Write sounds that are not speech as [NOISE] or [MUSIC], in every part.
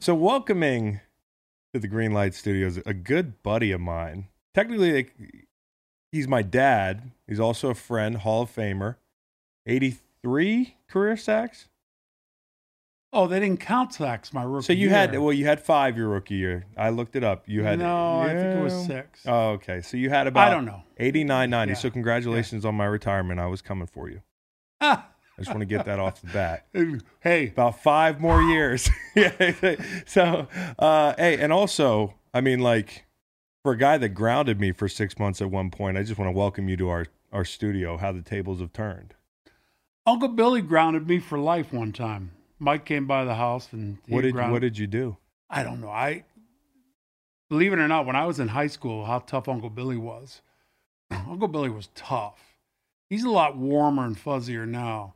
So welcoming to the Green Light Studios a good buddy of mine. Technically, like, he's my dad. He's also a friend, Hall of Famer. 83 career sacks. Oh, they didn't count sacks my rookie So you year. had well, you had five your rookie year. I looked it up. You had no, I think it was Yeah. six. Oh, okay. So you had about I don't know. 89, 90. Yeah. So congratulations on my retirement. I was coming for you. Ah, [LAUGHS] I just want to get that off the bat. [LAUGHS] hey, About five more years. yeah. [LAUGHS] So, uh, hey, and also, I mean, like, for a guy that grounded me for six months at one point, I just want to welcome you to our our studio. How the tables have turned. Uncle Billy grounded me for life one time. Mike came by the house and he What did grounded- what did you do? I don't know. I believe it or not, when I was in high school, how tough Uncle Billy was. [CLEARS THROAT] Uncle Billy was tough. He's a lot warmer and fuzzier now.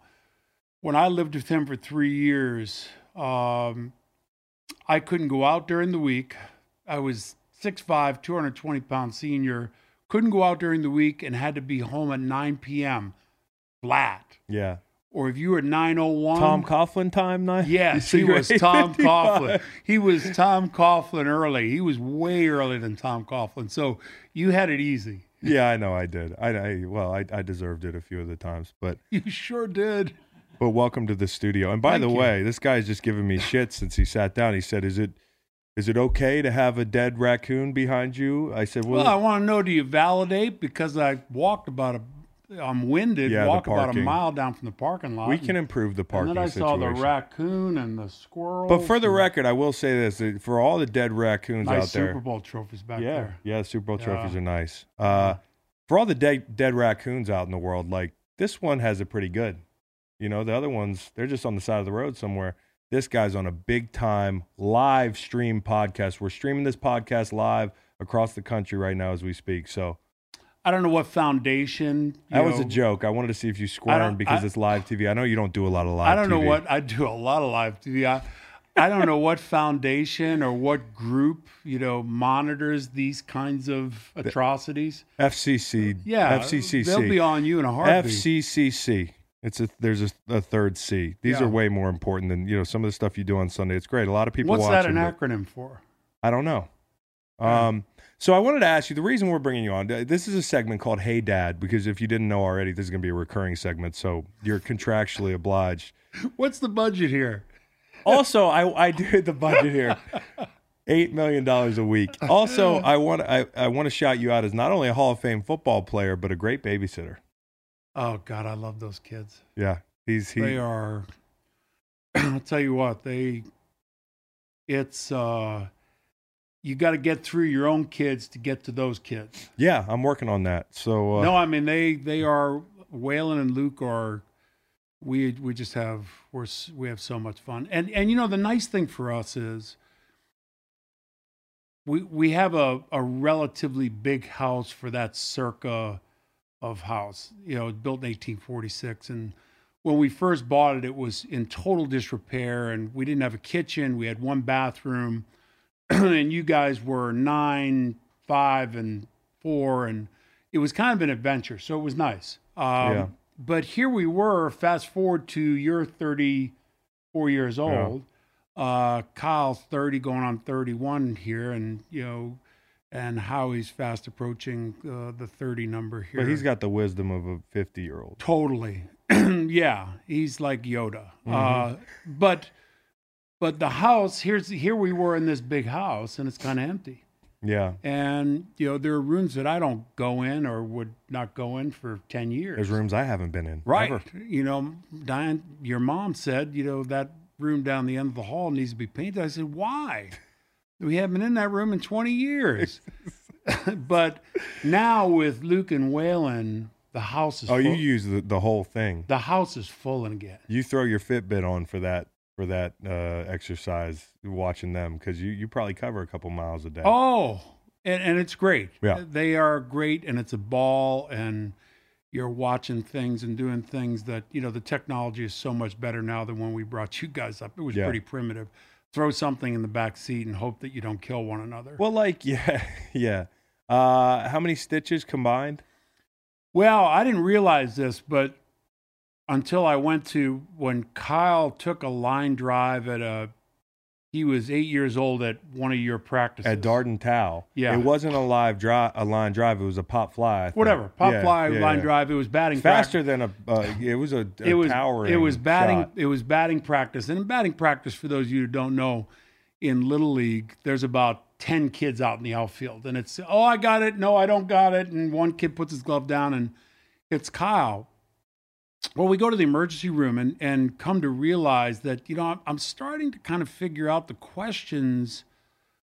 When I lived with him for three years, um, I couldn't go out during the week. I was 6'5", 220 pound senior. Couldn't go out during the week and had to be home at 9 p.m. flat. Yeah, Or if you were 901, Tom Coughlin time night. [LAUGHS] Yes, he [LAUGHS] was Tom [LAUGHS] 8:55. Coughlin. He was Tom Coughlin early. He was way earlier than Tom Coughlin. So you had it easy. Yeah, I know I did. I, I well, I, I deserved it a few of the times, but You sure did. But welcome to the studio. And by Thank the you. way, this guy's just giving me shit since he sat down. He said, "Is it is it okay to have a dead raccoon behind you?" I said, "Well, Well, I want to know do you validate? Because I walked about a, I'm winded, Yeah, walked about a mile down from the parking lot. we can improve the And parking then I saw the raccoon and the squirrel. but for the record, I will say this: for all the dead raccoons nice out there, Super Bowl trophies back yeah, there. yeah, the Super Bowl Yeah. trophies are nice. Uh, for all the dead dead raccoons out in the world, like this one has it pretty good. You know, the other ones they're just on the side of the road somewhere. This guy's on a big time live stream podcast. We're streaming this podcast live across the country right now as we speak. So I don't know what foundation. that was a joke. I wanted to see if you squirmed because I- it's live TV. I know you don't do a lot of live. I don't know TV. what I do a lot of live TV. I, I don't know what foundation or what group you know monitors these kinds of atrocities. FCC. Yeah, FCCC. They'll be on you in a heartbeat. FCCC. It's a there's a, a third C. These Yeah. are way more important than you know some of the stuff you do on Sunday. It's great. A lot of people What's watch that an acronym for? I don't know. Yeah. Um, so I wanted to ask you the reason we're bringing you on. This is a segment called Hey Dad because if you didn't know already, this is going to be a recurring segment. So you're contractually obliged. [LAUGHS] What's the budget here? [LAUGHS] Also, I I did the budget here. Eight million dollars a week. Also, I want I, I want to shout you out as not only a Hall of Fame football player, but a great babysitter. Oh God, I love those kids. Yeah, he's he. they are. [CLEARS THROAT] I'll tell you what they. It's uh, you got to get through your own kids to get to those kids. Yeah, I'm working on that. So uh, no, I mean they they are Waylon and Luke are. We we just have we're we have so much fun and and you know the nice thing for us is. We we have a, a relatively big house for that circa of house. You know, built in 1846, and when we first bought it, it was in total disrepair, and we didn't have a kitchen. We had one bathroom, [CLEARS THROAT] and you guys were nine, five, and four, and it was kind of an adventure. So it was nice. Um, Yeah. But here we were. Fast forward to you're 34 years old. Uh, Kyle's 30, going on 31 here, and you know, and how he's fast approaching uh, the 30 number here. but he's got the wisdom of a 50 year old. Totally. [CLEARS THROAT] yeah, he's like Yoda. Uh, but but the house here's here we were in this big house and it's kind of empty. Yeah, And you know there are rooms that I don't go in or would not go in for ten years. there's rooms I haven't been in. right. ever. You know, Diane, your mom said you know that room down the end of the hall needs to be painted. I said why? We haven't been in that room in twenty years. [LAUGHS] but now with Luke and Waylon, the house is Oh, full. you use the, the whole thing. the house is full again. You throw your Fitbit on for that for that uh, exercise, watching them because you you probably cover a couple miles a day. Oh, and, and it's great. Yeah. They are great, and it's a ball, and you're watching things and doing things that, you know, the technology is so much better now than when we brought you guys up. It was Yeah. pretty primitive. Throw something in the back seat and hope that you don't kill one another. Well, like [LAUGHS] yeah, yeah. Uh, how many stitches combined? Well, I didn't realize this, but until I went to when Kyle took a line drive at a he was eight years old at one of your practices. at Darden Towel. Yeah. it wasn't a live drive, a line drive. It was a pop fly. Whatever, pop Yeah, fly, yeah, line yeah. drive. It was batting faster practice. than a. Uh, it was a, a It was it was batting shot. it was batting practice. And in batting practice, for those of you who don't know, in little league, there's about ten kids out in the outfield, and it's oh I got it, no I don't got it, and one kid puts his glove down, and it's Kyle. Well, we go to the emergency room and and come to realize that you know I'm, I'm starting to kind of figure out the questions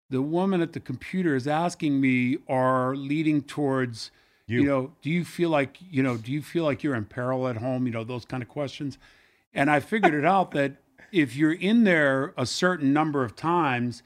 the woman at the computer is asking me are leading towards You. you. know do you feel like you know do you feel like you're in peril at home you know those kind of questions and i figured it out that if you're in there a certain number of times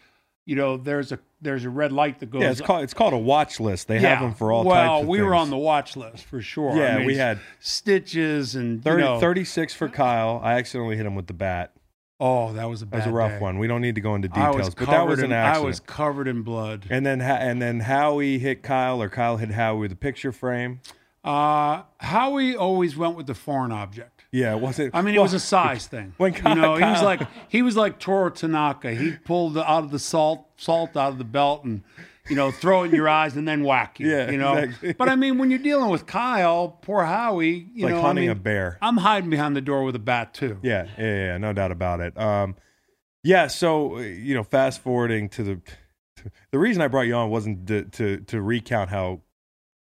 you know there's a there's a red light that goes Yeah, it's called it's called a watch list. They Yeah. have them for all well types of we were on the watch list for sure Yeah, I mean, we had stitches and 30, you know, 36 for Kyle. I accidentally hit him with the bat. oh that was a That was a rough day. one. We don't need to go into details, but that was an in- accident. I was covered in blood. and then and then Howie hit Kyle, or Kyle hit Howie with a picture frame. Uh, Howie always went with the foreign object. Yeah, it wasn't. I mean, it was a size thing. when you know, he was like he was like Toru Tanaka. He pulled out of the salt salt out of the belt and you know throw it in your eyes and then whack you. Yeah, you know. exactly. But I mean, when you're dealing with Kyle, poor Howie, you like know, hunting I mean, a bear. I'm hiding behind the door with a bat too. Yeah, yeah, yeah, no doubt about it. Um, yeah, so you know, fast forwarding to the the reason I brought you on wasn't to, to to recount how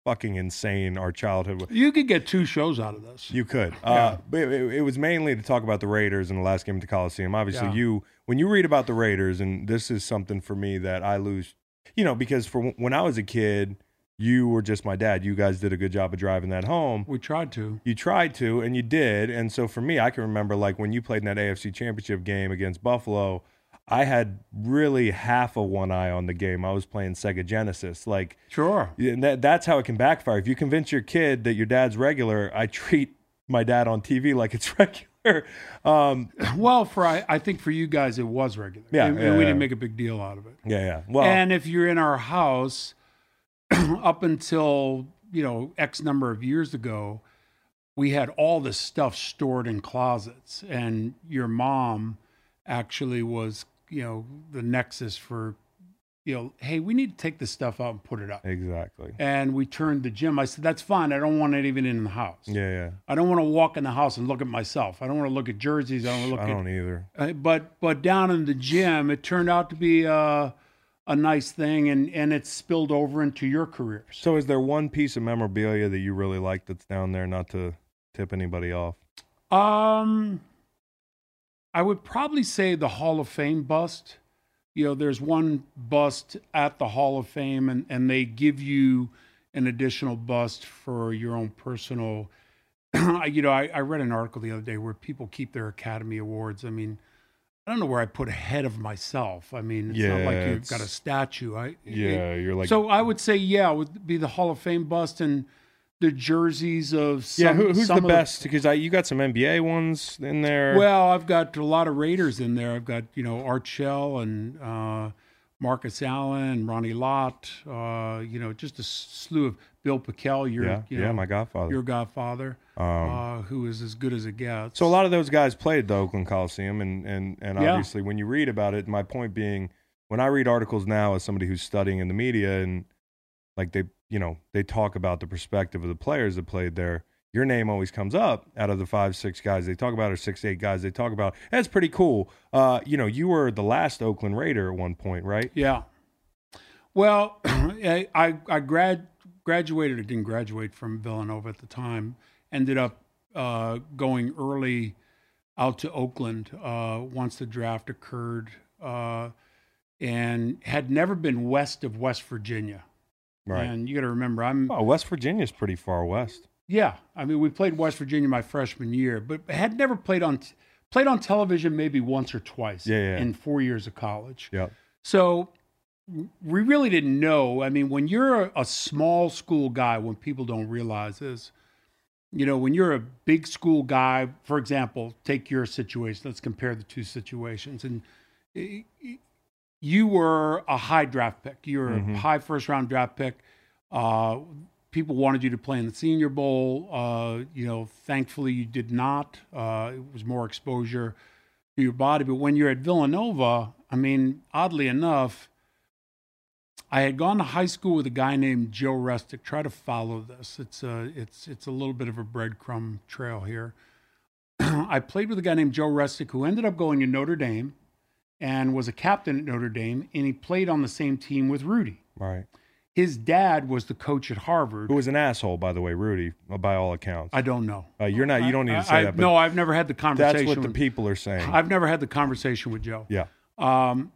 fucking insane our childhood was. You could get two shows out of this. You could, Yeah. uh, but it, it was mainly to talk about the Raiders in the last game at the Coliseum. Obviously, Yeah. you when you read about the Raiders, and this is something for me that I lose, you know, because for when I was a kid, you were just my dad. You guys did a good job of driving that home. we tried to. You tried to, and you did. And so for me, I can remember like when you played in that AFC Championship game against Buffalo, I had really half of one eye on the game. I was playing Sega Genesis. Like, Sure. and that, that's how it can backfire. If you convince your kid that your dad's regular, I treat my dad on TV [LAUGHS] like it's regular. Um, Well, for I, I think for you guys it was regular. Yeah, And- yeah, and we yeah. didn't make a big deal out of it. yeah, yeah. Well, and if you're in our house [CLEARS THROAT] up until you know x number of years ago we had all this stuff stored in closets and your mom actually was you know the nexus for you know hey we need to take this stuff out and put it up exactly. and we turned the gym i said that's fine i don't want it even in the house Yeah, yeah. i don't want to walk in the house and look at myself i don't want to look at jerseys i don't want to look I at don't either. uh, but but down in the gym, it turned out to be uh, a nice thing, and and it spilled over into your career. So, is there one piece of memorabilia that you really like that's down there? Not to tip anybody off. Um, I would probably say the Hall of Fame bust. You know, there's one bust at the Hall of Fame, and and they give you an additional bust for your own personal. [CLEARS THROAT] you know, I, I read an article the other day where people keep their Academy Awards. I mean. I don't know where I put ahead of myself. I mean, it's not like you've got a statue. I Yeah, you're like so I would say, yeah, it would be the Hall of Fame bust and the jerseys of some, yeah. Who, who's the best? Because I you got some NBA ones in there. well, I've got a lot of Raiders in there. I've got you know Art Shell and uh, Marcus Allen, Ronnie Lott. Uh, you know, just a slew of Bill Pickel. Your yeah, you yeah, my Godfather. your godfather, Um, uh, who is as good as it gets. So a lot of those guys played the Oakland Coliseum, and and and Yeah. obviously when you read about it, my point being, when I read articles now as somebody who's studying in the media, and like they, you know, they talk about the perspective of the players that played there. Your name always comes up out of the five, six guys they talk about, or six, eight guys they talk about. That's pretty cool. Uh, you know, you were the last Oakland Raider at one point, right? Yeah. Well, [CLEARS THROAT] I I grad graduated. I didn't graduate from Villanova at the time. Ended up uh, going early out to Oakland uh, once the draft occurred, uh, and had never been west of West Virginia. Right. And you got to remember, I'm Oh, West Virginia's pretty far west. yeah. I mean, we played West Virginia my freshman year, but had never played on played on television maybe once or twice Yeah, yeah. in four years of college. Yep. So we really didn't know. I mean, when you're a, a small school guy, when people don't realize this, you know, when you're a big school guy, for example, take your situation. Let's compare the two situations. And you were a high draft pick. You were Mhm. a high first round draft pick. Uh, people wanted you to play in the Senior Bowl. Uh, you know, thankfully you did not. Uh, it was more exposure to your body. But when you're at Villanova, I mean, oddly enough, I had gone to high school with a guy named Joe Restic. Try to follow this. It's a it's it's a little bit of a breadcrumb trail here. [CLEARS THROAT] I played with a guy named Joe Restic who ended up going to Notre Dame and was a captain at Notre Dame, and he played on the same team with Rudy. Right. His dad was the coach at Harvard. Who was an asshole, by the way, Rudy, by all accounts. I don't know. Uh, you're not. You don't need to say I, that. But no, I've never had the conversation. that's what the with- people are saying. I've never had the conversation with Joe. yeah. Um,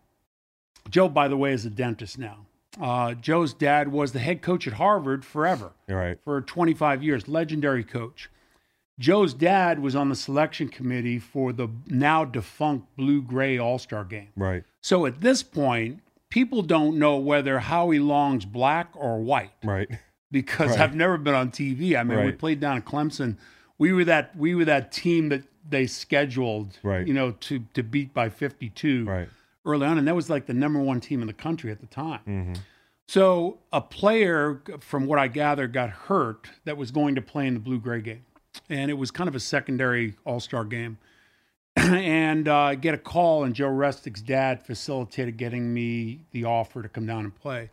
Joe, by the way, is a dentist now. Uh, Joe's dad was the head coach at Harvard forever, right. for 25 years, legendary coach. Joe's dad was on the selection committee for the now defunct Blue Gray All Star game. Right. So at this point, people don't know whether Howie Long's black or white Right. because Right. I've never been on TV. I mean, we played down at Clemson. We were that we were that team that they scheduled, Right. you know, to to beat by 52 Right. early on, and that was like the number one team in the country at the time. Mm-hmm. So a player, from what I gather, got hurt that was going to play in the blue gray game, and it was kind of a secondary All Star game. [CLEARS THROAT] and uh, I get a call, and Joe Restic's dad facilitated getting me the offer to come down and play,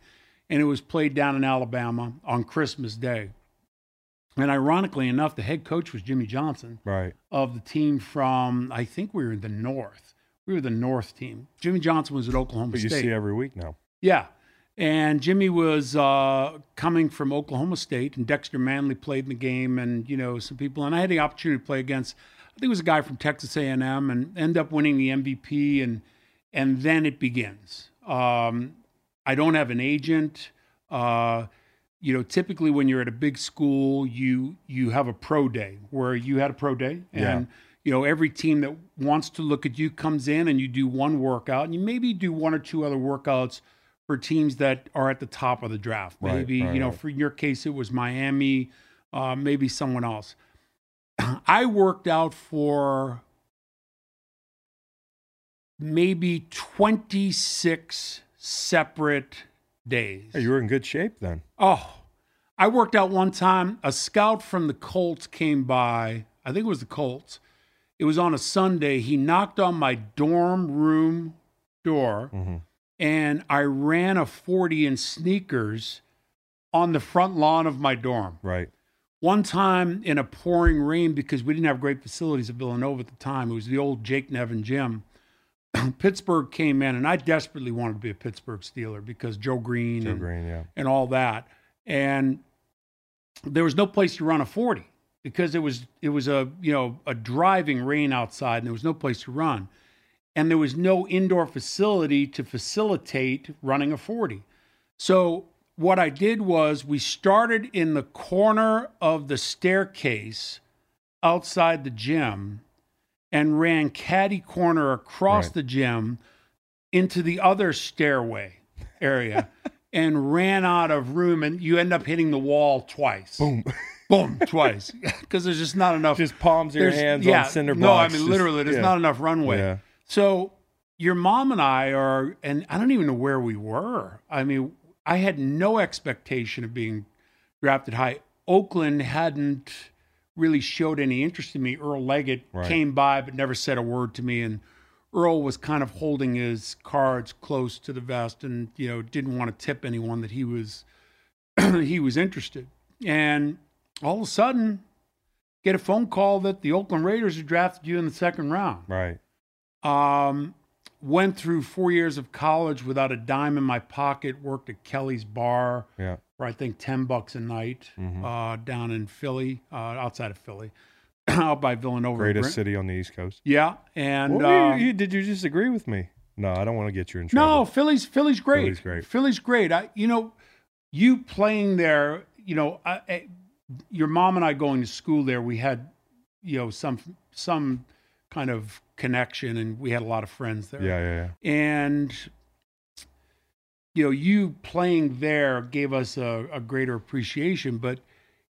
and it was played down in Alabama on Christmas Day. And ironically enough, the head coach was Jimmy Johnson Right. of the team from I think we were in the North. We were the North team. Jimmy Johnson was at Oklahoma But you State. see every week now. Yeah. And Jimmy was uh, coming from Oklahoma State, and Dexter Manley played in the game, and you know some people. And I had the opportunity to play against. I think it was a guy from Texas A&M, and end up winning the MVP, and and then it begins. Um, I don't have an agent. Uh, you know, typically when you're at a big school, you you have a pro day where you had a pro day, and Yeah. you know every team that wants to look at you comes in, and you do one workout, and you maybe do one or two other workouts for teams that are at the top of the draft. Right, Maybe right, you know, right. for your case, it was Miami, uh, maybe someone else. [CLEARS THROAT] I worked out for maybe 26 separate days. Hey, you were in good shape then. Oh, I worked out one time. A scout from the Colts came by. I think it was the Colts. It was on a Sunday. He knocked on my dorm room door Mhm. And I ran a 40 in sneakers on the front lawn of my dorm. Right. One time in a pouring rain because we didn't have great facilities at Villanova at the time. It was the old Jake Nevin gym. [CLEARS THROAT] Pittsburgh came in, and I desperately wanted to be a Pittsburgh Steeler because Joe Greene, Joe and, Greene. Yeah. and all that. And there was no place to run a 40 because it was it was a you know a driving rain outside and there was no place to run. And there was no indoor facility to facilitate running a 40. So what I did was we started in the corner of the staircase outside the gym and ran caddy corner across Right. the gym into the other stairway area [LAUGHS] and ran out of room and you end up hitting the wall twice. Boom. Boom, twice. [LAUGHS] Because there's just not enough Just palms of your hands yeah, on cinder No, I mean just- literally there's yeah. not enough runway. Yeah. So your mom and I are, and I don't even know where we were. I mean, I had no expectation of being drafted high. Oakland hadn't really showed any interest in me. Earl Leggett Right. came by but never said a word to me, and Earl was kind of holding his cards close to the vest, and you know didn't want to tip anyone that he was [CLEARS THROAT] he was interested. And all of a sudden, get a phone call that the Oakland Raiders had drafted you in the second round. Right. Um, went through four years of college without a dime in my pocket. Worked at Kelly's Bar Yeah. for I think ten bucks a night Mhm. uh, down in Philly, uh, outside of Philly, [CLEARS THROAT] out by Villanova. Greatest city on the East Coast. Yeah, and Well, uh, you, you- did you disagree with me? No, I don't want to get you in trouble. no, Philly's Philly's great. Philly's great. Philly's great. I, you know, you playing there. You know, I, I, your mom and I going to school there. We had, you know, some some kind of connection, and we had a lot of friends there. Yeah, yeah, yeah. and you know you playing there gave us a, a greater appreciation but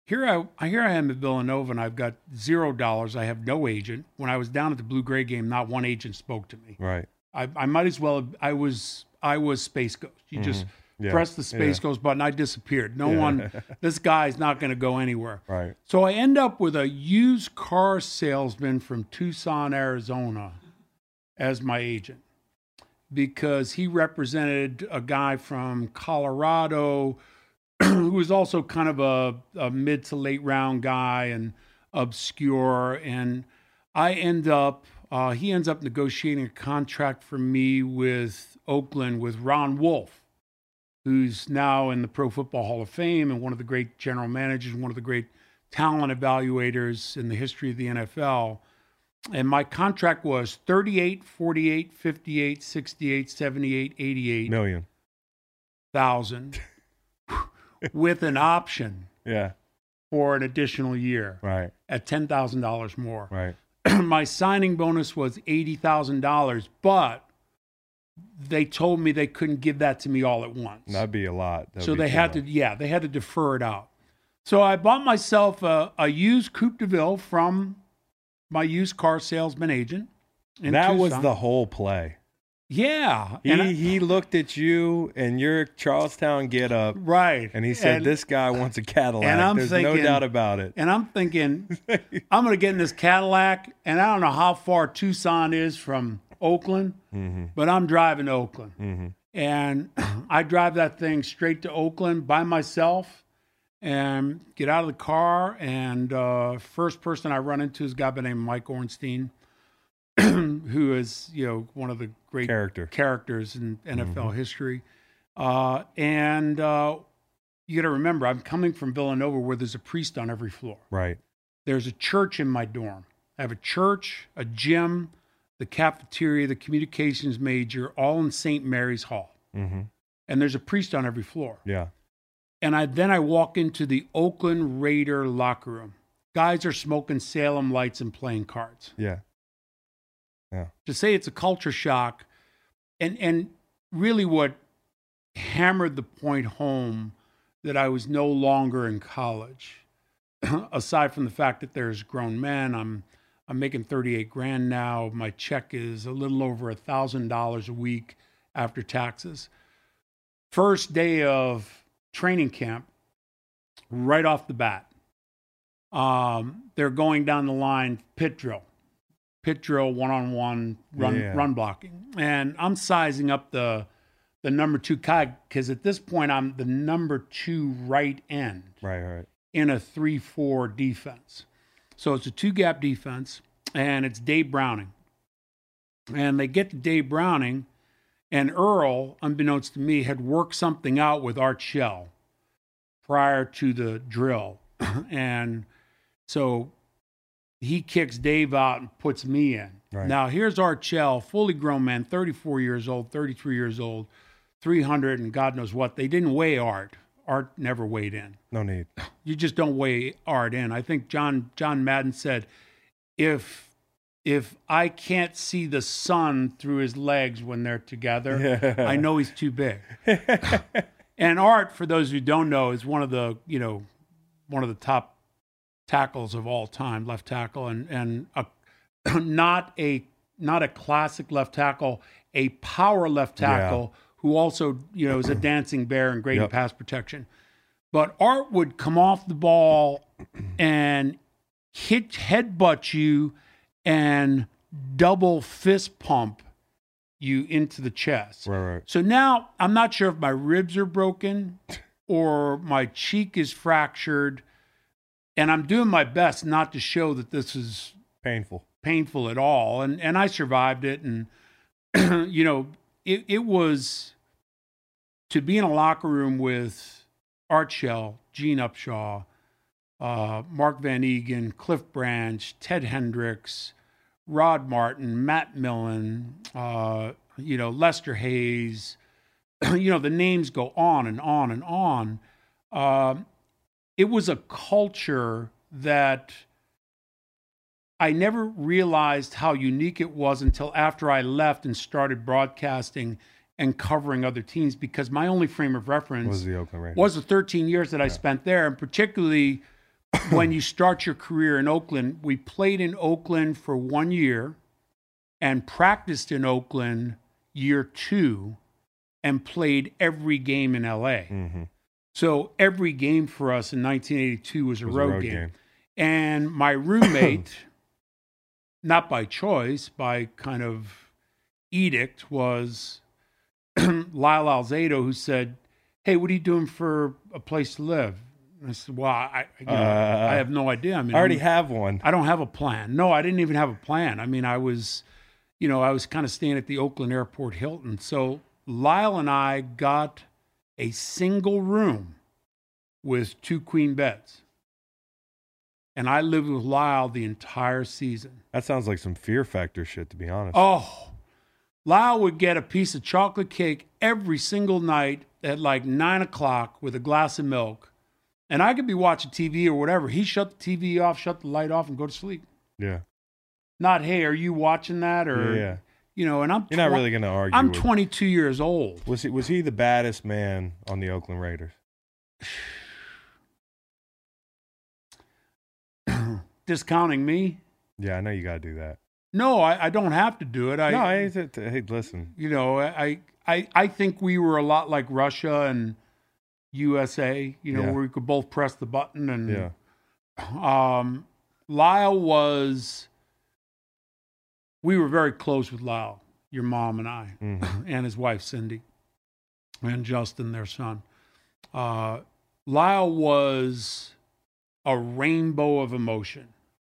here I here I am at Villanova and I've got zero dollars I have no agent when I was down at the blue gray game not one agent spoke to me Right. I, I might as well have, I was I was space ghost you just Mm-hmm. Yeah. press the space Yeah. ghost button I disappeared no Yeah. one [LAUGHS] this guy's not going to go anywhere Right. so I end up with a used car salesman from Tucson, Arizona, as my agent. because he represented a guy from Colorado [CLEARS THROAT] who was also kind of a, a mid to late round guy and obscure. And I end up, uh, he ends up negotiating a contract for me with Oakland with Ron Wolf, who's now in the Pro Football Hall of Fame and one of the great general managers, one of the great talent evaluators in the history of the NFL. And my contract was 38, 48, 58, 68, 78, 88 Million. thousand [LAUGHS] with an option Yeah. for an additional year Right. at $10,000 more. Right. [CLEARS THROAT] my signing bonus was $80,000, but they told me they couldn't give that to me all at once. That'd be a lot. That'd so they had much. to, yeah, they had to defer it out. So I bought myself a, a used Coupe de Ville from my used car salesman agent. That was the whole play. yeah, He and I- he looked at you and your Charlestown get up, right, and he said, And- "This guy wants a Cadillac." and I'm There's no doubt about it. And I'm thinking, [LAUGHS] I'm going to get in this Cadillac, and I don't know how far Tucson is from Oakland, Mm-hmm. but I'm driving to Oakland. And [CLEARS THROAT] I drive that thing straight to Oakland by myself and get out of the car. And uh, first person I run into is a guy by the name of Mike Ornstein, [CLEARS THROAT] who is, you know, one of the great Character. characters in NFL history. Uh, and uh, you got to remember, I'm coming from Villanova where there's a priest on every floor. Right. There's a church in my dorm. I have a church, a gym, the cafeteria, the communications major, all in St. Mary's Hall. Mm-hmm. And there's a priest on every floor. Yeah. And I then I walk into the Oakland Raider locker room. Guys are smoking Salem lights and playing cards. Yeah. Yeah. To say it's a culture shock and and really what hammered the point home that I was no longer in college [CLEARS THROAT] aside from the fact that there's grown men I'm I'm making 38 grand now my check is a little over a thousand dollars a week after taxes first day of training camp right off the bat um, they're going down the line pit drill pit drill one on one run Yeah. run blocking and i'm sizing up the the number two guy because at this point i'm the number two right end Right. Right. in a 3-4 defense so it's a two gap defense and it's dave browning and they get to dave browning and earl unbeknownst to me had worked something out with art shell prior to the drill [CLEARS THROAT] and so he kicks Dave out and puts me in. Right. Now here's Art Shell, fully grown man, 34 years old, 33 years old, 300 and God knows what. They didn't weigh Art. Art never weighed in. No need. You just don't weigh Art in. I think John John Madden said, if if I can't see the sun through his legs when they're together, Yeah. I know he's too big. [LAUGHS] and Art, for those who don't know, is one of the you know one of the top tackles of all time, left tackle, and and a, [CLEARS THROAT] not a not a classic left tackle, a power left Yeah. Who also you know is a dancing bear and great in Yep. pass protection. But Art would come off the ball and hit headbutt you and double fist pump you into the chest. Right. Right. So now I'm not sure if my ribs are broken [LAUGHS] or my cheek is fractured. And I'm doing my best not to show that this is Painful. painful at all. And and I survived it. And [CLEARS THROAT] you know, it, it was to be in a locker room with Art Shell, Gene Upshaw, uh, Mark van Eeghen, Cliff Branch, Ted Hendricks, Rod Martin, Matt Millen, uh, you know, Lester Hayes. [CLEARS THROAT] you know, the names go on and on and on. Um, it was a culture that I never realized how unique it was until after I left and started broadcasting and covering other teams because my only frame of reference Was the Oakland Raiders? was the 13 years that I spent there, and particularly [COUGHS] when you start your career in Oakland. We played in Oakland for one year and practiced in Oakland year two and played every game in LA. Mm-hmm. So every game for us in 1982 was a, Was a road, road game. game. And my roommate, [COUGHS] not by choice, by kind of edict, was [CLEARS THROAT] Lyle Alzado, who said, "Hey, what are you doing for a place to live?" And I said, "Well, I, you know, Uh, I have no idea. I mean, I already I'm- have one. I don't have a plan. No, I didn't even have a plan. I mean, I was, you know, I was kind of staying at the Oakland Airport Hilton. So Lyle and I got a single room with two queen beds. And I lived with Lyle the entire season. That sounds like some fear factor shit, to be honest. Oh, Lyle would get a piece of chocolate cake every single night at like nine o'clock with a glass of milk. And I could be watching TV or whatever. He shut the TV off, shut the light off, and go to sleep. Yeah. Not, hey, are you watching that? Or, Yeah, you know, and I'm, You're not really going to argue. I'm with- 22 years old. Was he was he the baddest man on the Oakland Raiders? Discounting me? Yeah, I know you got to do that. No, I, I don't have to do it. I, no, I, hey, listen. you know, I, I, I think we were a lot like Russia and USA, you know, Yeah. where we could both press the button and, Yeah, um, Lyle was, we were very close with Lyle, your mom and I, Mhm. and his wife, Cindy, and Justin, their son. Uh, Lyle was a rainbow of emotion.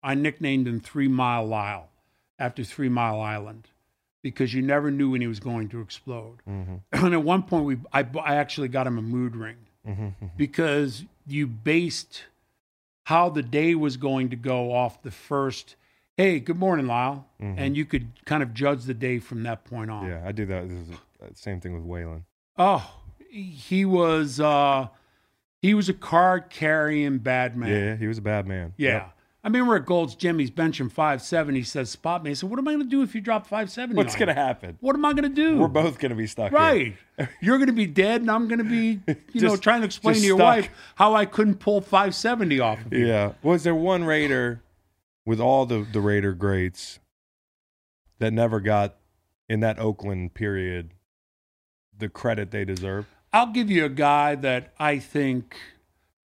I nicknamed him Three Mile Lyle after Three Mile Island because you never knew when he was going to explode. Mhm. And at one point, we I, I actually got him a mood ring Mhm. because you based how the day was going to go off the first, hey, good morning, Lyle. Mhm. And you could kind of judge the day from that point on. yeah, I do that. This is same thing with Waylon. Oh, he was uh he was a card carrying bad man. Yeah, he was a bad man. Yeah. Yep. I mean, we're at Gold's Gym. He's benching five seven. He says, "Spot me." I said, "What am I going to do if you drop five seventy? What's gonna happen? What am I going to do? We're both gonna be stuck. here. right. You're going to be dead, and I'm going to be, you [LAUGHS] know, trying to explain to your stuck. wife how I couldn't pull five seventy off of you. Yeah. Was there one Raider with all the the Raider greats that never got in that Oakland period the credit they deserve? I'll give you a guy that I think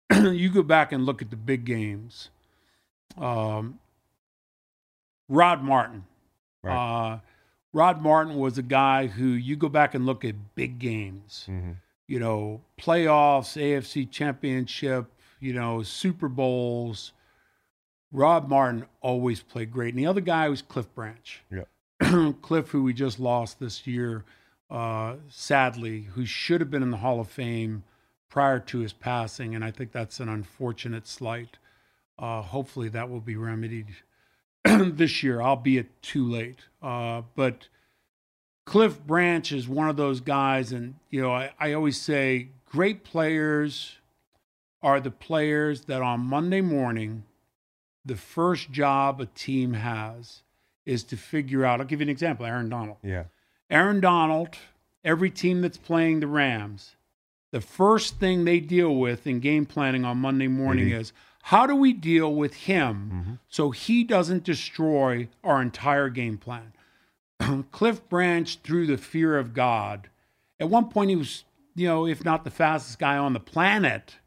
[CLEARS THROAT] you go back and look at the big games. Um, Rod Martin. Right. Uh, Rod Martin was a guy who you go back and look at big games, hmm you know, playoffs, AFC championship, you know, Super Bowls. Rod Martin always played great. And the other guy was Cliff Branch. Yep. [CLEARS THROAT] Cliff, who we just lost this year, uh, sadly, who should have been in the Hall of Fame prior to his passing. And I think that's an unfortunate slight. Uh, hopefully, that will be remedied [CLEARS THROAT] this year, albeit too late. Uh, but Cliff Branch is one of those guys, and you know, I, I always say great players are the players that on Monday morning, the first job a team has is to figure out. I'll give you an example Aaron Donald. Yeah. Aaron Donald, every team that's playing the Rams, the first thing they deal with in game planning on Monday morning Mhm. is how do we deal with him Mhm. so he doesn't destroy our entire game plan? [CLEARS THROAT] Cliff Branch, through the fear of God, at one point he was, you know, if not the fastest guy on the planet,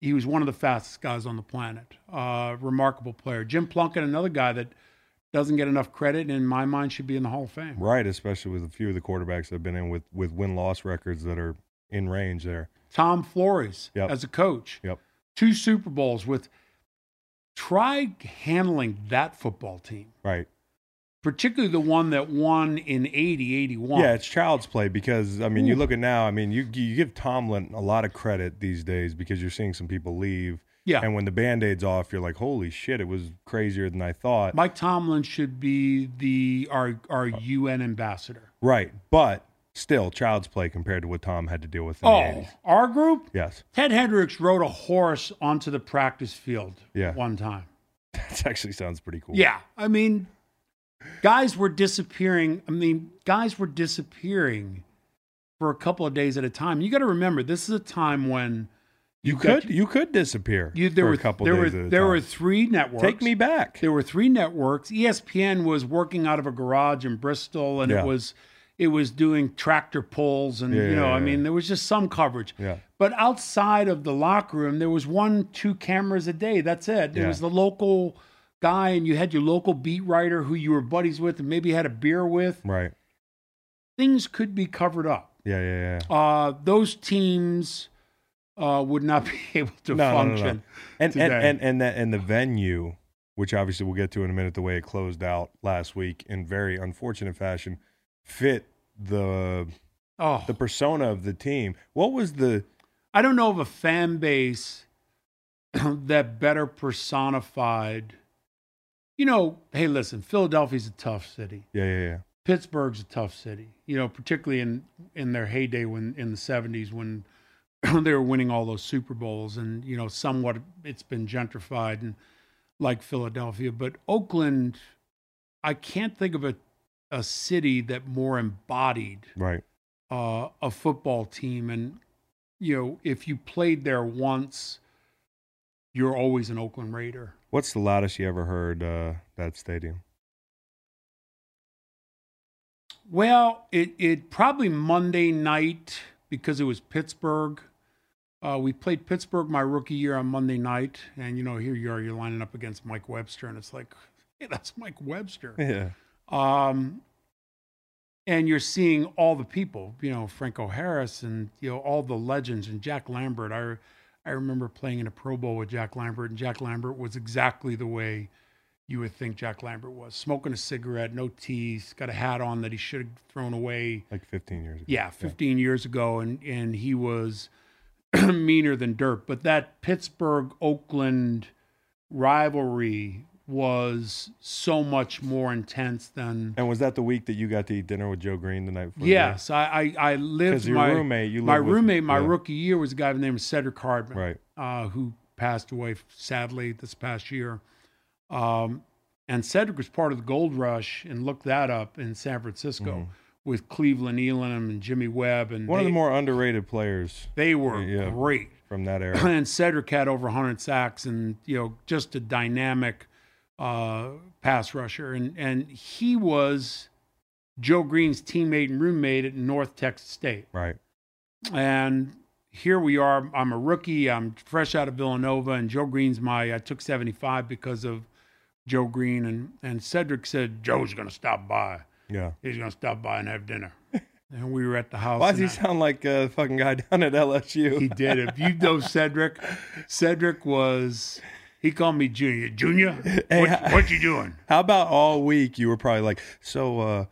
he was one of the fastest guys on the planet. Uh, remarkable player. Jim Plunkett, another guy that doesn't get enough credit, and in my mind, should be in the Hall of Fame. Right, especially with a few of the quarterbacks that have been in with with win loss records that are in range there. Tom Flores Yep. as a coach. Yep. Two Super Bowls with. Try handling that football team, Right. particularly the one that won in 80, 81. Yeah, it's child's play because I mean, you look at now. I mean, you you give Tomlin a lot of credit these days because you're seeing some people leave, yeah. and when the band aid's off, you're like, holy shit, it was crazier than I thought. Mike Tomlin should be the our our uh, UN ambassador. right, but still, child's play compared to what Tom had to deal with in the Oh, 80s. our group. Yes, Ted Hendricks rode a horse onto the practice field Yeah. one time. [LAUGHS] that actually sounds pretty cool. Yeah, I mean, guys were disappearing. I mean, guys were disappearing for a couple of days at a time. You got to remember, this is a time when you got- could you could disappear you there for were a couple there days were there time. were three networks. Take me back. There were three networks. ESPN was working out of a garage in Bristol, and Yeah. it was it was doing tractor pulls, and Yeah, you know, yeah, I mean, there was just some coverage. Yeah, But outside of the locker room, there was one, two cameras a day. That's it. There was the local guy, and you had your local beat writer who you were buddies with, and maybe had a beer with. right. Things could be covered up. Yeah, yeah, yeah. Uh, those teams uh, would not [LAUGHS] be able to No, no, no, no. function. And and and and the, and the venue, which obviously we'll get to in a minute, the way it closed out last week in very unfortunate fashion, fit the Oh, the persona of the team. What was the I don't know of a fan base [CLEARS THROAT] that better personified. You know, hey, listen, Philadelphia's a tough city. yeah yeah yeah Pittsburgh's a tough city. You know, particularly in in their heyday when in the '70s when [CLEARS THROAT] they were winning all those Super Bowls, and you know, somewhat it's been gentrified and like Philadelphia, but Oakland, I can't think of a a city that more embodied right uh, a football team. And, you know, if you played there once, you're always an Oakland Raider. What's the loudest you ever heard uh, that stadium? Well, it, it probably Monday night because it was Pittsburgh. Uh, we played Pittsburgh my rookie year on Monday night. And, you know, here you are, you're lining up against Mike Webster. And it's like, hey, that's Mike Webster. [LAUGHS] Yeah, Um, and you're seeing all the people, you know, Franco Harris and you know all the legends and Jack Lambert. I I remember playing in a Pro Bowl with Jack Lambert, and Jack Lambert was exactly the way you would think Jack Lambert was, smoking a cigarette, no teeth, got a hat on that he should have thrown away. like 15 years ago. Yeah, 15 years ago, and and he was [CLEARS THROAT] meaner than dirt. But that Pittsburgh Oakland rivalry was so much more intense than And was that the week that you got to eat dinner with Joe Greene the night before? Yes, I I, I lived. your my roommate, you my with- roommate, my yeah, rookie year was a guy named Cedric Hardman, Right. uh, who passed away sadly this past year. Um, and Cedric was part of the Gold Rush, and looked that up in San Francisco with Cleveland Elam and Jimmy Webb, and Mm-hmm. One of the more underrated players they were Yeah. great. from that [CLEARS THROAT] era. and Cedric had over 100 sacks, and you know, just a dynamic uh, pass rusher, and and he was Joe Greene's teammate and roommate at North Texas State. right. And here we are. I'm a rookie. I'm fresh out of Villanova, and Joe Greene's my. I took 75 because of Joe Greene, and and Cedric said Joe's going to stop by. Yeah. He's going to stop by and have dinner. [LAUGHS] and we were at the house. Why does he I- sound like a fucking guy [LAUGHS] down at LSU? he did If You know Cedric. Cedric was. He called me Junior. Junior, [LAUGHS] Hey, what, I- what you doing? [LAUGHS] How about all week you were probably like, so uh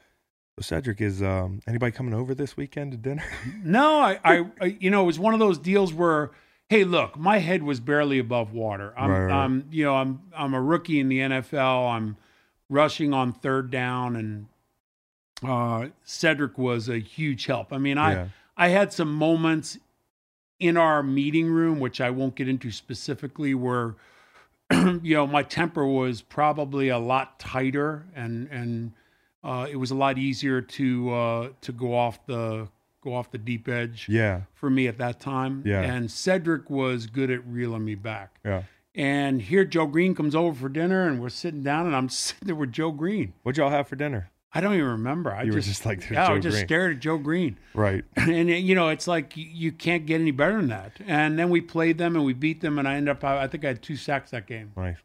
Cedric is um anybody coming over this weekend to dinner? [LAUGHS] No, I, I, I, you know, it was one of those deals where, hey, look, my head was barely above water. I'm, Right, right. I'm, you know, I'm, I'm a rookie in the NFL. I'm rushing on third down, and uh, Cedric was a huge help. I mean, I, Yeah. I had some moments in our meeting room, which I won't get into specifically, where [CLEARS THROAT] you know my temper was probably a lot tighter, and and uh, it was a lot easier to uh, to go off the go off the deep edge Yeah. for me at that time. Yeah. And Cedric was good at reeling me back. Yeah. And here Joe Greene comes over for dinner, and we're sitting down, and I'm [LAUGHS] sitting there with Joe Greene. What'd y'all have for dinner? I don't even remember. I You just, just like, "There's yeah, I Joe just Greene." stared at Joe Greene. Right. [CLEARS THROAT] and you know it's like you- can't get any better than that and then we played them and we beat them and i ended up i think i had two sacks that game Right.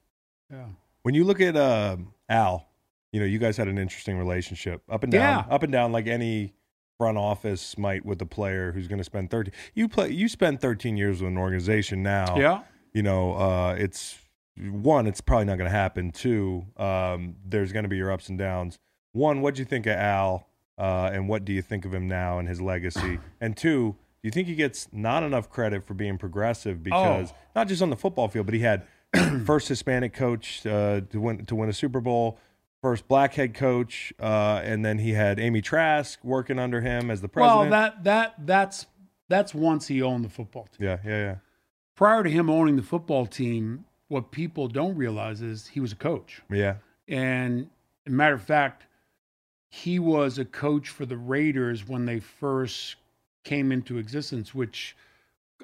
yeah When you look at um Al, you know, you guys had an interesting relationship. Up and down. Yeah. Up and down like any front office might with a player who's going to spend 13 you play you spend 13 years with an organization now yeah you know, uh, it's one, it's probably not going to happen. Two, um, there's going to be your ups and downs. One, what do you think of Al, uh, and what do you think of him now and his legacy? [SIGHS] And two, do you think he gets not enough credit for being progressive because Oh. not just on the football field, but he had [CLEARS THROAT] first Hispanic coach uh, to win to win a Super Bowl, first black head coach, uh, and then he had Amy Trask working under him as the president. well that that that's that's once he owned the football team yeah, yeah, yeah, prior to him owning the football team what people don't realize is he was a coach yeah, and matter of fact he was a coach for the raiders when they first came into existence which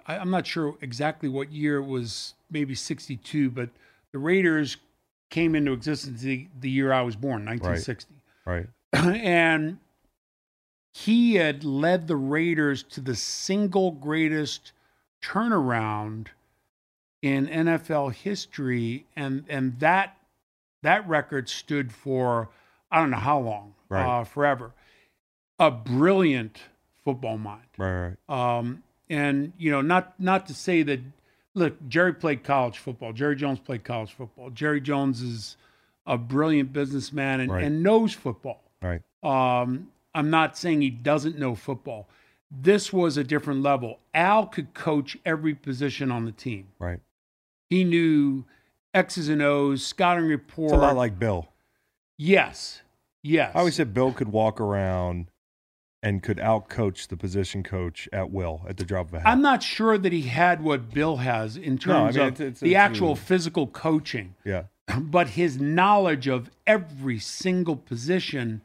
I, i'm not sure exactly what year it was maybe 62 but the raiders came into existence the, the year i was born 1960 right, [CLEARS THROAT] and he had led the Raiders to the single greatest turnaround in NFL history, and and that that record stood for I don't know how long, Right. uh, forever. A brilliant football mind. Right, right. Um, and you know, not not to say that. Look, Jerry played college football. Jerry Jones played college football. Jerry Jones is a brilliant businessman and, Right. and knows football. Right. Um, I'm not saying he doesn't know football. This was a different level. Al could coach every position on the team. Right. He knew X's and O's, scouting report. It's a lot like Bill. yes, yes. I always said Bill could walk around and could outcoach the position coach at will at the drop of a hat. I'm not sure that he had what Bill has in No, I terms mean, of it's- it's- the it's- actual physical coaching. yeah. [CLEARS THROAT] but his knowledge of every single position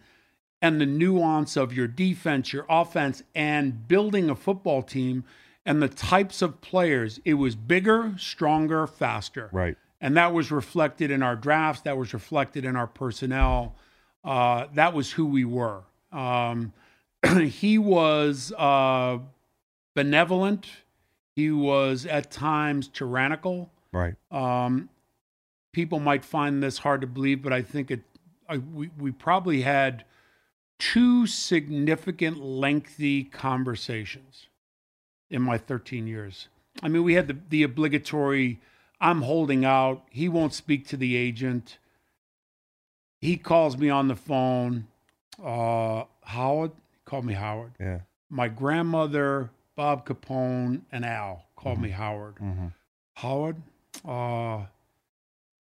and the nuance of your defense, your offense, and building a football team and the types of players, it was bigger, stronger, faster. Right. And that was reflected in our drafts, that was reflected in our personnel. Uh, that was who we were. Um, [CLEARS THROAT] he was uh, benevolent, he was at times tyrannical Right. um, people might find this hard to believe, but I think it. I, we we probably had two significant, lengthy conversations in my 13 years. I mean, we had the the obligatory. I'm holding out. He won't speak to the agent. He calls me on the phone. Uh, Howard called me Howard. Yeah. My grandmother, Bob Capone, and Al called me Howard. hmm Howard, uh,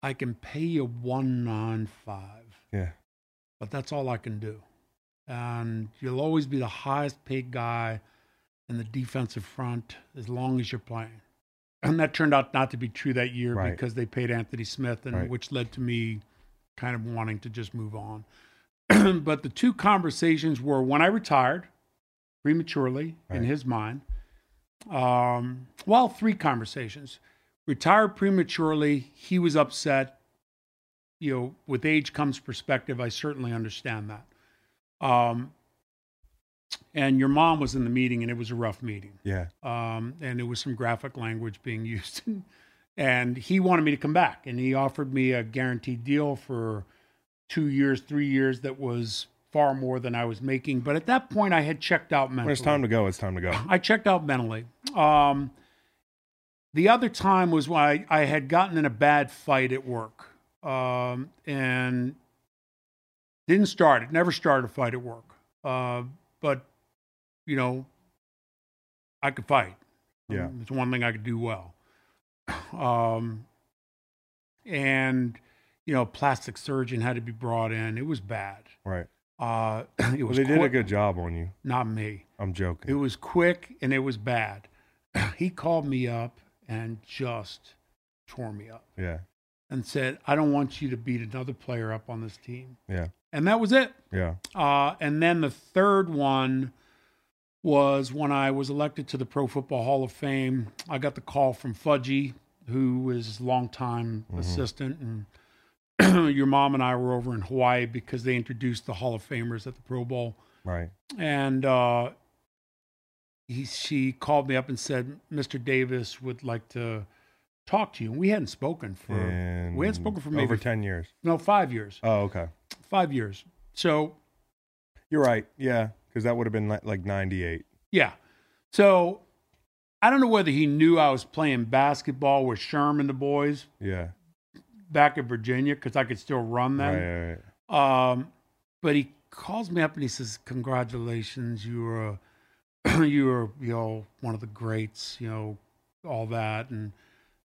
I can pay you one nine five, Yeah. but that's all I can do. And you'll always be the highest paid guy in the defensive front as long as you're playing. And that turned out not to be true that year Right. because they paid Anthony Smith, and Right. which led to me kind of wanting to just move on. [CLEARS THROAT] but the two conversations were when I retired prematurely in his mind. Um, well, three conversations. Retired prematurely. He was upset. You know, with age comes perspective. I certainly understand that. Um, and your mom was in the meeting, and it was a rough meeting Yeah. um, and there was some graphic language being [LAUGHS] used. And he wanted me to come back, and he offered me a guaranteed deal for two years, three years that was far more than I was making. But at that point, I had checked out mentally. When it's time to go, it's time to go. I checked out mentally. Um, the other time was when I, I had gotten in a bad fight at work um, and didn't start it, never started a fight at work. Uh, but, you know, I could fight. Yeah. Um, it's one thing I could do well. Um, and, you know, plastic surgeon had to be brought in. It was bad. Right. Uh, [CLEARS THROAT] it Well, was they did a good job on you. not me. I'm joking. It was quick and it was bad. [CLEARS THROAT] he called me up and just tore me up Yeah. and said, I don't want you to beat another player up on this team. Yeah. And that was it. Yeah. Uh, and then the third one was when I was elected to the Pro Football Hall of Fame. I got the call from Fudgy, who was his longtime Mhm. assistant. And [CLEARS THROAT] your mom and I were over in Hawaii because they introduced the Hall of Famers at the Pro Bowl Right. and uh, he she called me up and said Mr. Davis would like to talk to you. And we hadn't spoken for And we hadn't spoken for maybe over 10 years. no five years, Oh, okay. five years. So You're right. Yeah. Because that would have been like, like 98. yeah, so I don't know whether he knew I was playing basketball with Sherman the boys Yeah. back in Virginia because I could still run Right, then. right, right. Um, but he calls me up and he says, "Congratulations, you were, a, [CLEARS THROAT] you were, you know, one of the greats, you know, all that." And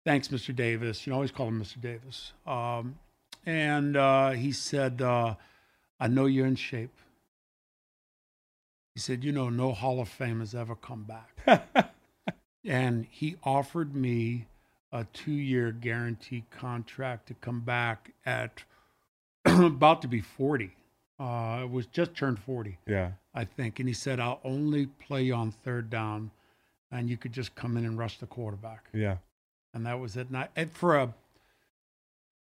thanks, Mr. Davis. You know, always call him Mr. Davis. Um, and uh, he said, uh, "I know you're in shape." He said, "You know, no Hall of Fame has ever come back." [LAUGHS] and he offered me a two-year guarantee contract to come back at [CLEARS THROAT] about to be 40. Uh, it was just turned 40, yeah. I think. And he said, I'll only play on third down, and you could just come in and rush the quarterback. Yeah. And that was it. And, I, and for a,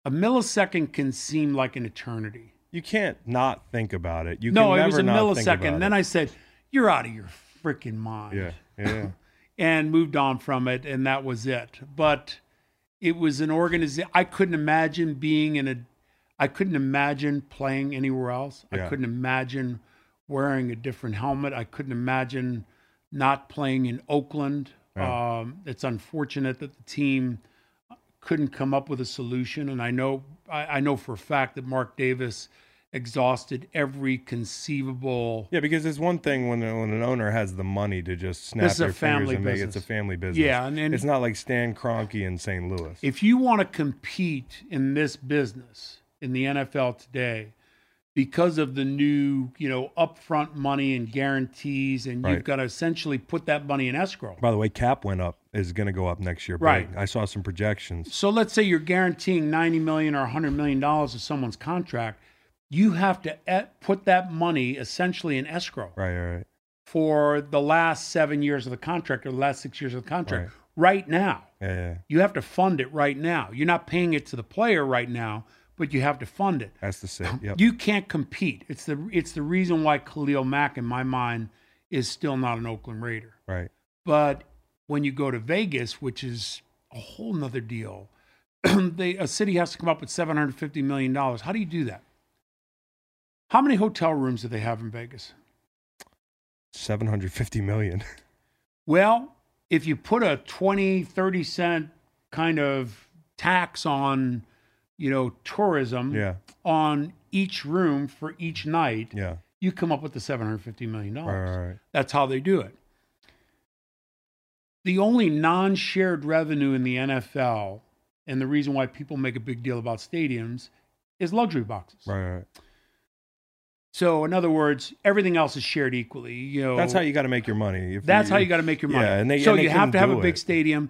a millisecond can seem like an eternity. You can't not think about it. You no, it was a millisecond. then it. I said, You're out of your freaking mind. Yeah. Yeah. [LAUGHS] and moved on from it, and that was it. But it was an organization. I couldn't imagine being in a. I couldn't imagine playing anywhere else. I couldn't imagine wearing a different helmet. I couldn't imagine not playing in Oakland. Yeah. Um, it's unfortunate that the team couldn't come up with a solution, and I know I, I know for a fact that Mark Davis exhausted every conceivable. Yeah, because it's one thing when, when an owner has the money to just snap their fingers family and make it's a family business. Yeah, and, and it's not like Stan Kroenke in St. Louis. if you want to compete in this business in the NFL today, because of the new, you know, upfront money and guarantees, and Right. you've got to essentially put that money in escrow. By the way, cap went up is going to go up next year. Right. I saw some projections. So let's say you're guaranteeing 90 million or 100 million dollars of someone's contract, you have to e- put that money essentially in escrow Right, right, right. for the last 7 years of the contract or the last 6 years of the contract right, now. Yeah, yeah. You have to fund it right now. You're not paying it to the player right now, but you have to fund it. That's the same. Yep. You can't compete. It's the it's the reason why Khalil Mack in my mind is still not an Oakland Raider. right. But when you go to Vegas, which is a whole nother deal, [CLEARS THROAT] they a city has to come up with seven hundred fifty million dollars. How do you do that? How many hotel rooms do they have in Vegas? 750 million. [LAUGHS] Well, if you put a 20, 30 cent kind of tax on, you know, tourism yeah. on each room for each night, Yeah. you come up with the $750 million. Right, right, right. That's how they do it. The only non shared revenue in the NFL, and the reason why people make a big deal about stadiums, is luxury boxes. Right, right. So, in other words, everything else is shared equally. You know, That's how you got to make your money. That's how you got to make your money. Yeah, and they- so and they you have to have a big it. stadium.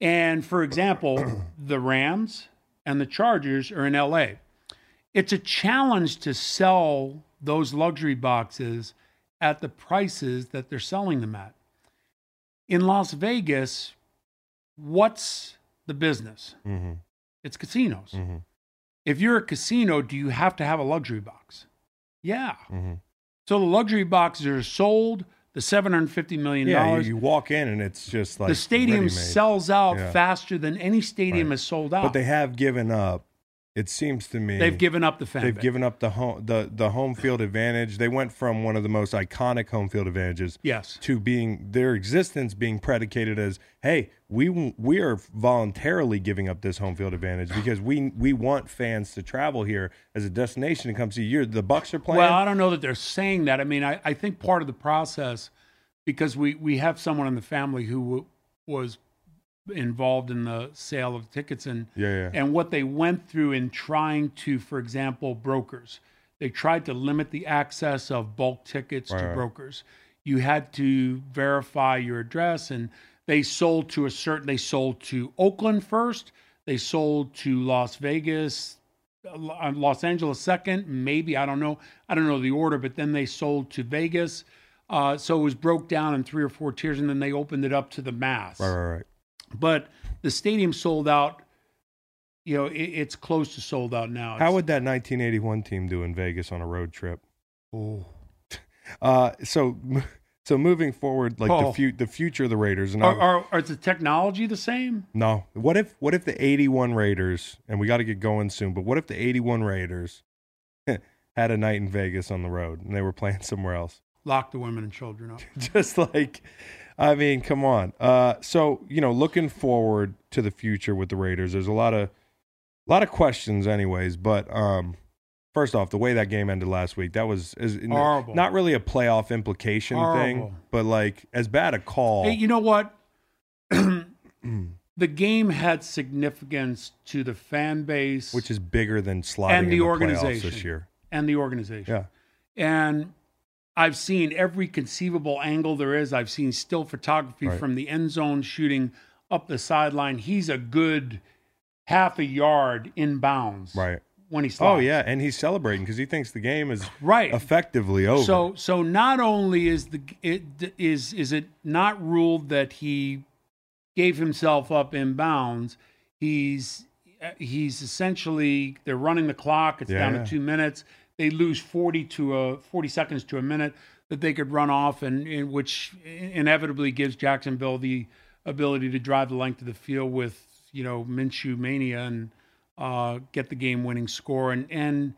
And for example, [CLEARS THROAT] the Rams and the Chargers are in LA. It's a challenge to sell those luxury boxes at the prices that they're selling them at. In Las Vegas, what's the business? hmm It's casinos. hmm If you're a casino, do you have to have a luxury box? Yeah. hmm So the luxury boxes are sold, the $750 million. Yeah, you, you walk in and it's just like the stadium ready-made. sells out Yeah. faster than any stadium Right. is sold out. But they have given up. It seems to me They've given up the fan. they've base. given up the home the the home field advantage. They went from one of the most iconic home field advantages yes. to being their existence being predicated as hey we we are voluntarily giving up this home field advantage [SIGHS] because we we want fans to travel here as a destination to come see you the bucks are playing Well, I don't know that they're saying that. I mean, I, I think part of the process, because we, we have someone in the family who w- was involved in the sale of tickets and yeah yeah and what they went through in trying to, for example, brokers. They tried to limit the access of bulk tickets Right, to right. brokers. You had to verify your address, and they sold to a certain. They sold to Oakland first. They sold to Las Vegas, uh, Los Angeles second, maybe I don't know. I don't know the order, but then they sold to Vegas. Uh, so it was broke down in three or four tiers, and then they opened it up to the mass right right right but the stadium sold out. You know, it, it's close to sold out now. how would that 1981 team do in Vegas on a road trip oh. [LAUGHS] uh so [LAUGHS] so moving forward like Oh. the fu- the future of the Raiders and are, are, are the technology the same? No. What if what if the 81 Raiders and we got to get going soon, but what if the 81 Raiders [LAUGHS] had a night in Vegas on the road and they were playing somewhere else? Lock the women and children up. Just like I mean, come on. Uh so, you know, looking forward to the future with the Raiders, there's a lot of a lot of questions anyways, but um first off, the way that game ended last week, that was is Horrible. not really a playoff implication thing, but like as bad a call. Hey, you know what? [CLEARS THROAT] the game had significance to the fan base, which is bigger than sliding And the the playoffs organization. this year. and the organization. Yeah. And I've seen every conceivable angle there is. I've seen still photography Right. from the end zone shooting up the sideline. He's a good half a yard inbounds Right. when he oh, slides. Oh yeah, and he's celebrating because he thinks the game is right. effectively over. So so not only is the it is is it not ruled that he gave himself up in bounds, he's uh, he's essentially they're running the clock. It's down Yeah. to two minutes. They lose forty to a forty seconds to a minute that they could run off, and, and which inevitably gives Jacksonville the ability to drive the length of the field with you know Minshew mania and uh, get the game winning score. And and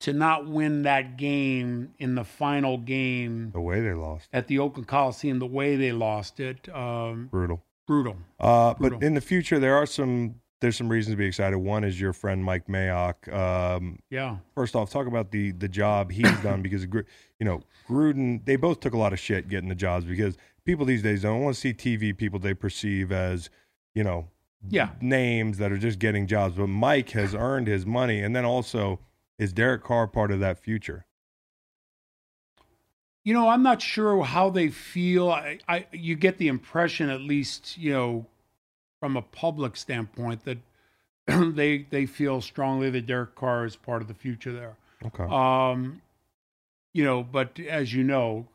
to not win that game in the final game The way they lost, at the Oakland Coliseum, the way they lost it, um, brutal. brutal. Uh, but Brutal. in the future, there are some. There's some reasons to be excited. One is your friend Mike Mayock. Um, Yeah. first off, talk about the the job he's [COUGHS] done because you know Gruden. They both took a lot of shit getting the jobs because people these days don't want to see TV people they perceive as you know Yeah. names that are just getting jobs. But Mike has earned his money, and then also is Derek Carr part of that future? You know, I'm not sure how they feel. I, I you get the impression, at least, you know, from a public standpoint, that [CLEARS THROAT] they they feel strongly that Derek Carr is part of the future there. Okay, Um, you know, but as you know,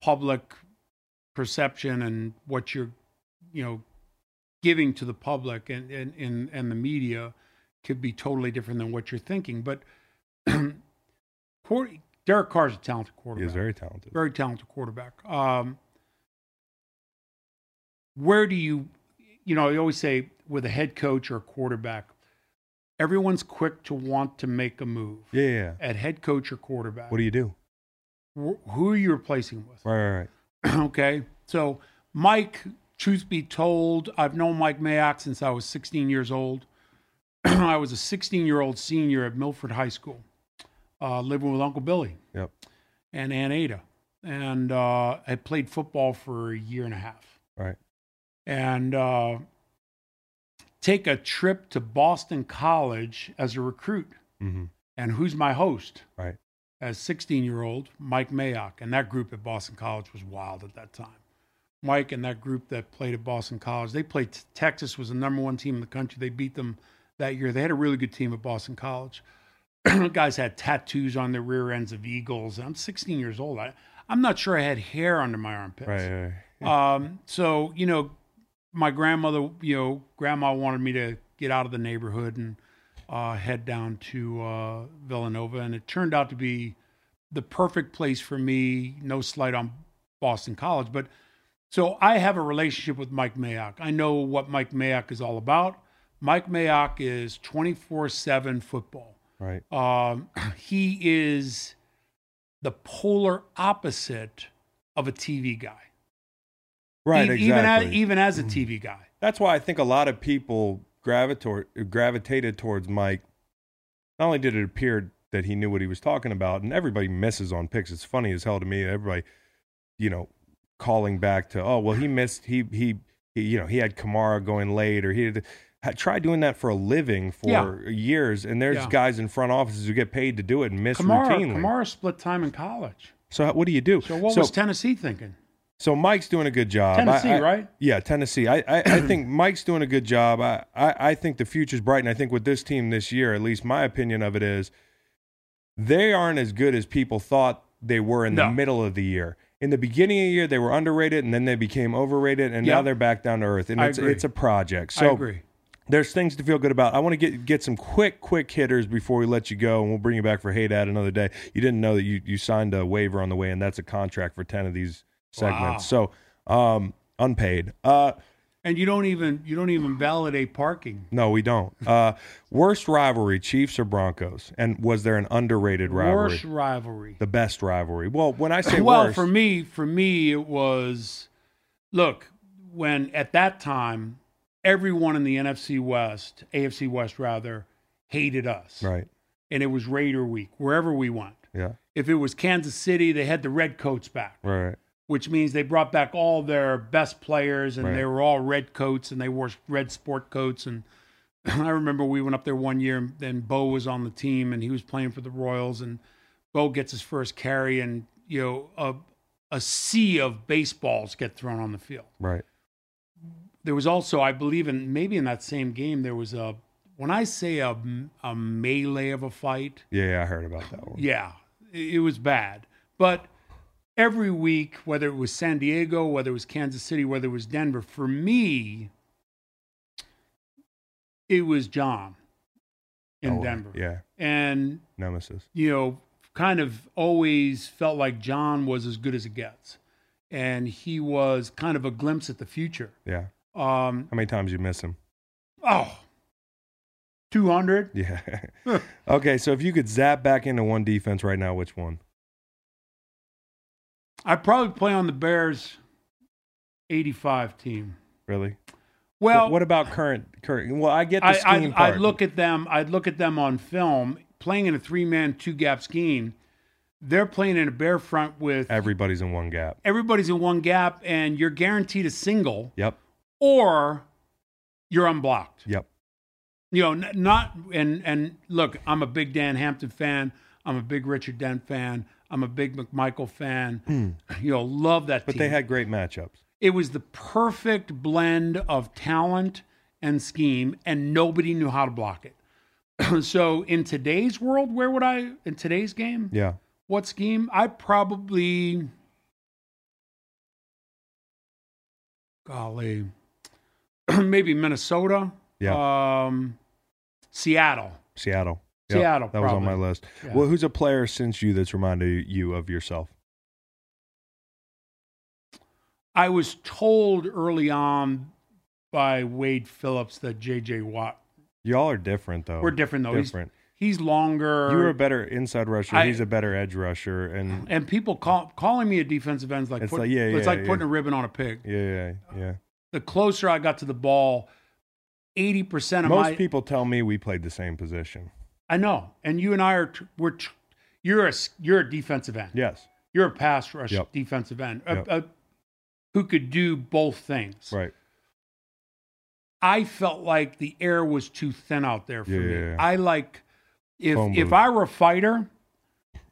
public perception and what you're, you know, giving to the public and and and, and the media could be totally different than what you're thinking. But [CLEARS THROAT] Derek Carr is a talented quarterback is very talented. very talented quarterback. Um, where do you, you know, you always say with a head coach or a quarterback, everyone's quick to want to make a move. Yeah. At head coach or quarterback, What do you do? Wh- who are you replacing with? Right, right, right. [CLEARS THROAT] okay, so Mike. Truth be told, I've known Mike Mayock since I was 16 years old. [CLEARS THROAT] I was a 16 year old senior at Milford High School, uh, living with Uncle Billy Yep. and Aunt Ada, and uh, I played football for a year and a half. Right. And uh, take a trip to Boston College as a recruit. hmm And who's my host? Right. As 16 year old Mike Mayock, and that group at Boston College was wild at that time. Mike and that group that played at Boston College, they played Texas was the number one team in the country. They beat them that year. They had a really good team at Boston College. [CLEARS THROAT] Guys had tattoos on their rear ends of eagles. I'm 16 years old. I, I'm not sure I had hair under my armpits. Right, right. right. Um, so you know, my grandmother, you know, grandma wanted me to get out of the neighborhood and uh, head down to uh, Villanova, and it turned out to be the perfect place for me. No slight on Boston College, but so I have a relationship with Mike Mayock. I know what Mike Mayock is all about. Mike Mayock is 24 7 football. Right. Um, [CLEARS THROAT] he is the polar opposite of a TV guy. Right, E- exactly. Even as, even as a mm-hmm. TV guy. That's why I think a lot of people gravitor- gravitated towards Mike. Not only did it appear that he knew what he was talking about, and everybody misses on picks. It's funny as hell to me. Everybody, you know, calling back to, oh, well, he missed, he, he, he you know, he had Kamara going late, or he had, had tried doing that for a living for years. And there's Yeah. guys in front offices who get paid to do it and miss Kamara, routinely. Kamara split time in college. So what do you do? So what so, was Tennessee thinking? So Mike's doing a good job. Tennessee, I- right? Yeah, Tennessee. I, I, I think [CLEARS THROAT] Mike's doing a good job. I, I, I think the future's bright, and I think with this team this year, at least my opinion of it is, they aren't as good as people thought they were in the middle of the year. In the beginning of the year, they were underrated, and then they became overrated, and now they're back down to earth. And I it's it's a project. I So agree. there's things to feel good about. I want to get get some quick quick hitters before we let you go, and we'll bring you back for Hey Dad another day. You didn't know that you you signed a waiver on the way, and that's a contract for ten of these segments. So um, unpaid. Uh, And you don't even you don't even validate parking. no, we don't. Uh, worst rivalry: Chiefs or Broncos? And was there an underrated rivalry? Worst rivalry. The best rivalry. Well, when I say [LAUGHS] well, worst, for me, for me, it was look when at that time everyone in the NFC West, AFC West rather, hated us, right? and it was Raider week wherever we went. Yeah, If it was Kansas City, they had the red coats back, right. Which means they brought back all their best players, and Right. they were all red coats, and they wore red sport coats. And [LAUGHS] I remember we went up there one year, and then Bo was on the team, and he was playing for the Royals, and Bo gets his first carry, and you know a a sea of baseballs get thrown on the field. Right. There was also, I believe, in maybe in that same game, there was a when I say a a melee of a fight, Yeah, I heard about that one. yeah, it was bad. But every week, whether it was San Diego, whether it was Kansas City, whether it was Denver, for me, it was John in Oh, Denver. Yeah, And, nemesis. you know, kind of always felt like John was as good as it gets. And he was kind of a glimpse at the future. Yeah. Um, How many times you miss him? oh, 200. Yeah. [LAUGHS] [LAUGHS] okay, so if you could zap back into one defense right now, which one? I'd probably play on the Bears 85 team. Really? Well, what, what about current current? Well, I get the I, scheme I'd, part. I'd look at them. I'd look at them on film playing in a three-man, two-gap scheme. They're playing in a bear front with Everybody's in one gap. everybody's in one gap, and you're guaranteed a single, Yep. or you're unblocked. Yep. You know, n- not and and look, I'm a big Dan Hampton fan. I'm a big Richard Dent fan. I'm a big McMichael fan. You know, love that But team. they had great matchups. it was the perfect blend of talent and scheme, and nobody knew how to block it. [CLEARS THROAT] so in today's world, where would I in today's game? Yeah. What scheme? I probably golly. [CLEARS THROAT] maybe Minnesota. Yeah. Um Seattle. Seattle. Yep, Seattle, That was on my list. Yeah. Well, who's a player since you that's reminded you of yourself? I was told early on by Wade Phillips that JJ Watt. Y'all are different though. We're different though. He's- Different. He's, longer. You're a better inside rusher. I- He's a better edge rusher, and and people call, calling me a defensive end is like, It's put- like, yeah, it's yeah, like yeah. putting a ribbon on a pig. yeah, yeah, yeah. The closer I got to the ball, eighty percent of my Most my people tell me we played the same position. I know, and you and I are we're you're a you're a defensive end. Yes. You're a pass rush Yep. defensive end a- Yep. a- who could do both things. Right. I felt like the air was too thin out there for Yeah, me. yeah, yeah. I like if Phone if. I were a fighter,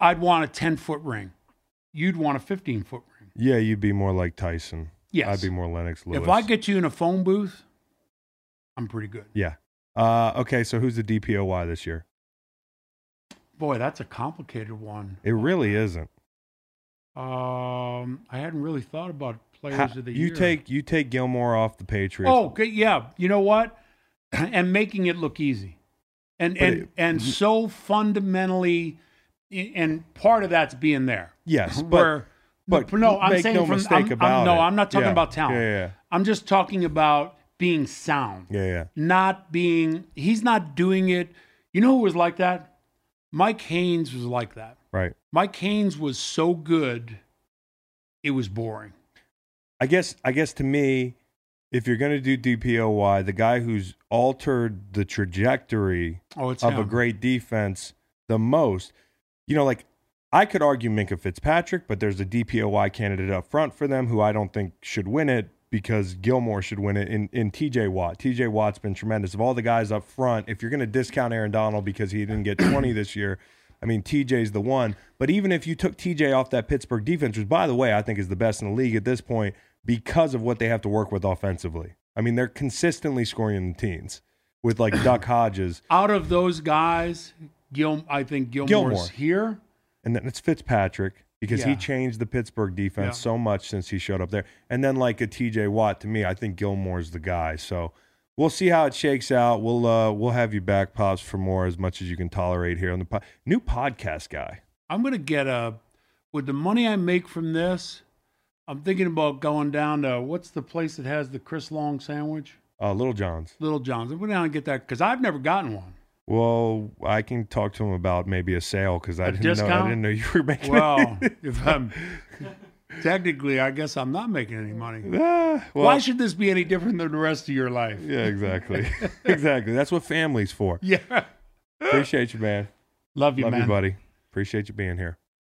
I'd want a ten foot ring. You'd want a fifteen foot ring. Yeah, you'd be more like Tyson. Yes. I'd be more Lennox Lewis. If I get you in a phone booth, I'm pretty good. Yeah. Uh, okay, so who's the DPOY this year? Boy, that's a complicated one. It really isn't. Um, I hadn't really thought about players Ha- of the you year. take you take Gilmore off the Patriots. Oh, okay, yeah. You know what? [CLEARS THROAT] and making it look easy, and But and it- and so fundamentally, and part of that's being there. yes, [LAUGHS] but Where, but no, I'm saying no from mistake I'm- I'm- no. I'm not talking Yeah. about talent. Yeah, yeah, I'm just talking about being sound, yeah, yeah. not being. He's not doing it. You know who was like that? Mike Haynes was like that. Right. Mike Haynes was so good, it was boring. I guess I guess to me, if you're going to do DPOY, the guy who's altered the trajectory Oh, of a great defense the most, you know, like I could argue Minkah Fitzpatrick, but there's a DPOY candidate up front for them who I don't think should win it because Gilmore should win it in, in TJ Watt. TJ Watt's been tremendous. Of all the guys up front, if you're going to discount Aaron Donald because he didn't get 20 this year, I mean, TJ's the one. But even if you took TJ off that Pittsburgh defense, which by the way, I think is the best in the league at this point because of what they have to work with offensively. I mean, they're consistently scoring in the teens with like Duck [CLEARS THROAT] Hodges. Out of those guys, Gil, I think Gilmore's Gilmore. here. And then it's Fitzpatrick because he changed the Pittsburgh defense Yeah. so much since he showed up there. And then like a TJ Watt to me, I think Gilmore's the guy. So we'll see how it shakes out. We'll uh we'll have you back, Pops, for more as much as you can tolerate here on the po- new podcast guy. I'm gonna get a with the money I make from this. I'm thinking about going down to what's the place that has the Chris Long sandwich? Uh, Little John's. Little John's. I'm going down and get that because I've never gotten one. Well, I can talk to him about maybe a sale because I A didn't know I didn't know you were making. Well, if I'm technically, I guess I'm not making any money. [LAUGHS] Ah, well, Why should this be any different than the rest of your life? yeah, exactly, [LAUGHS] [LAUGHS] exactly. That's what family's for. Yeah. Appreciate you, man. Love you, Love man. you, buddy. Appreciate you being here.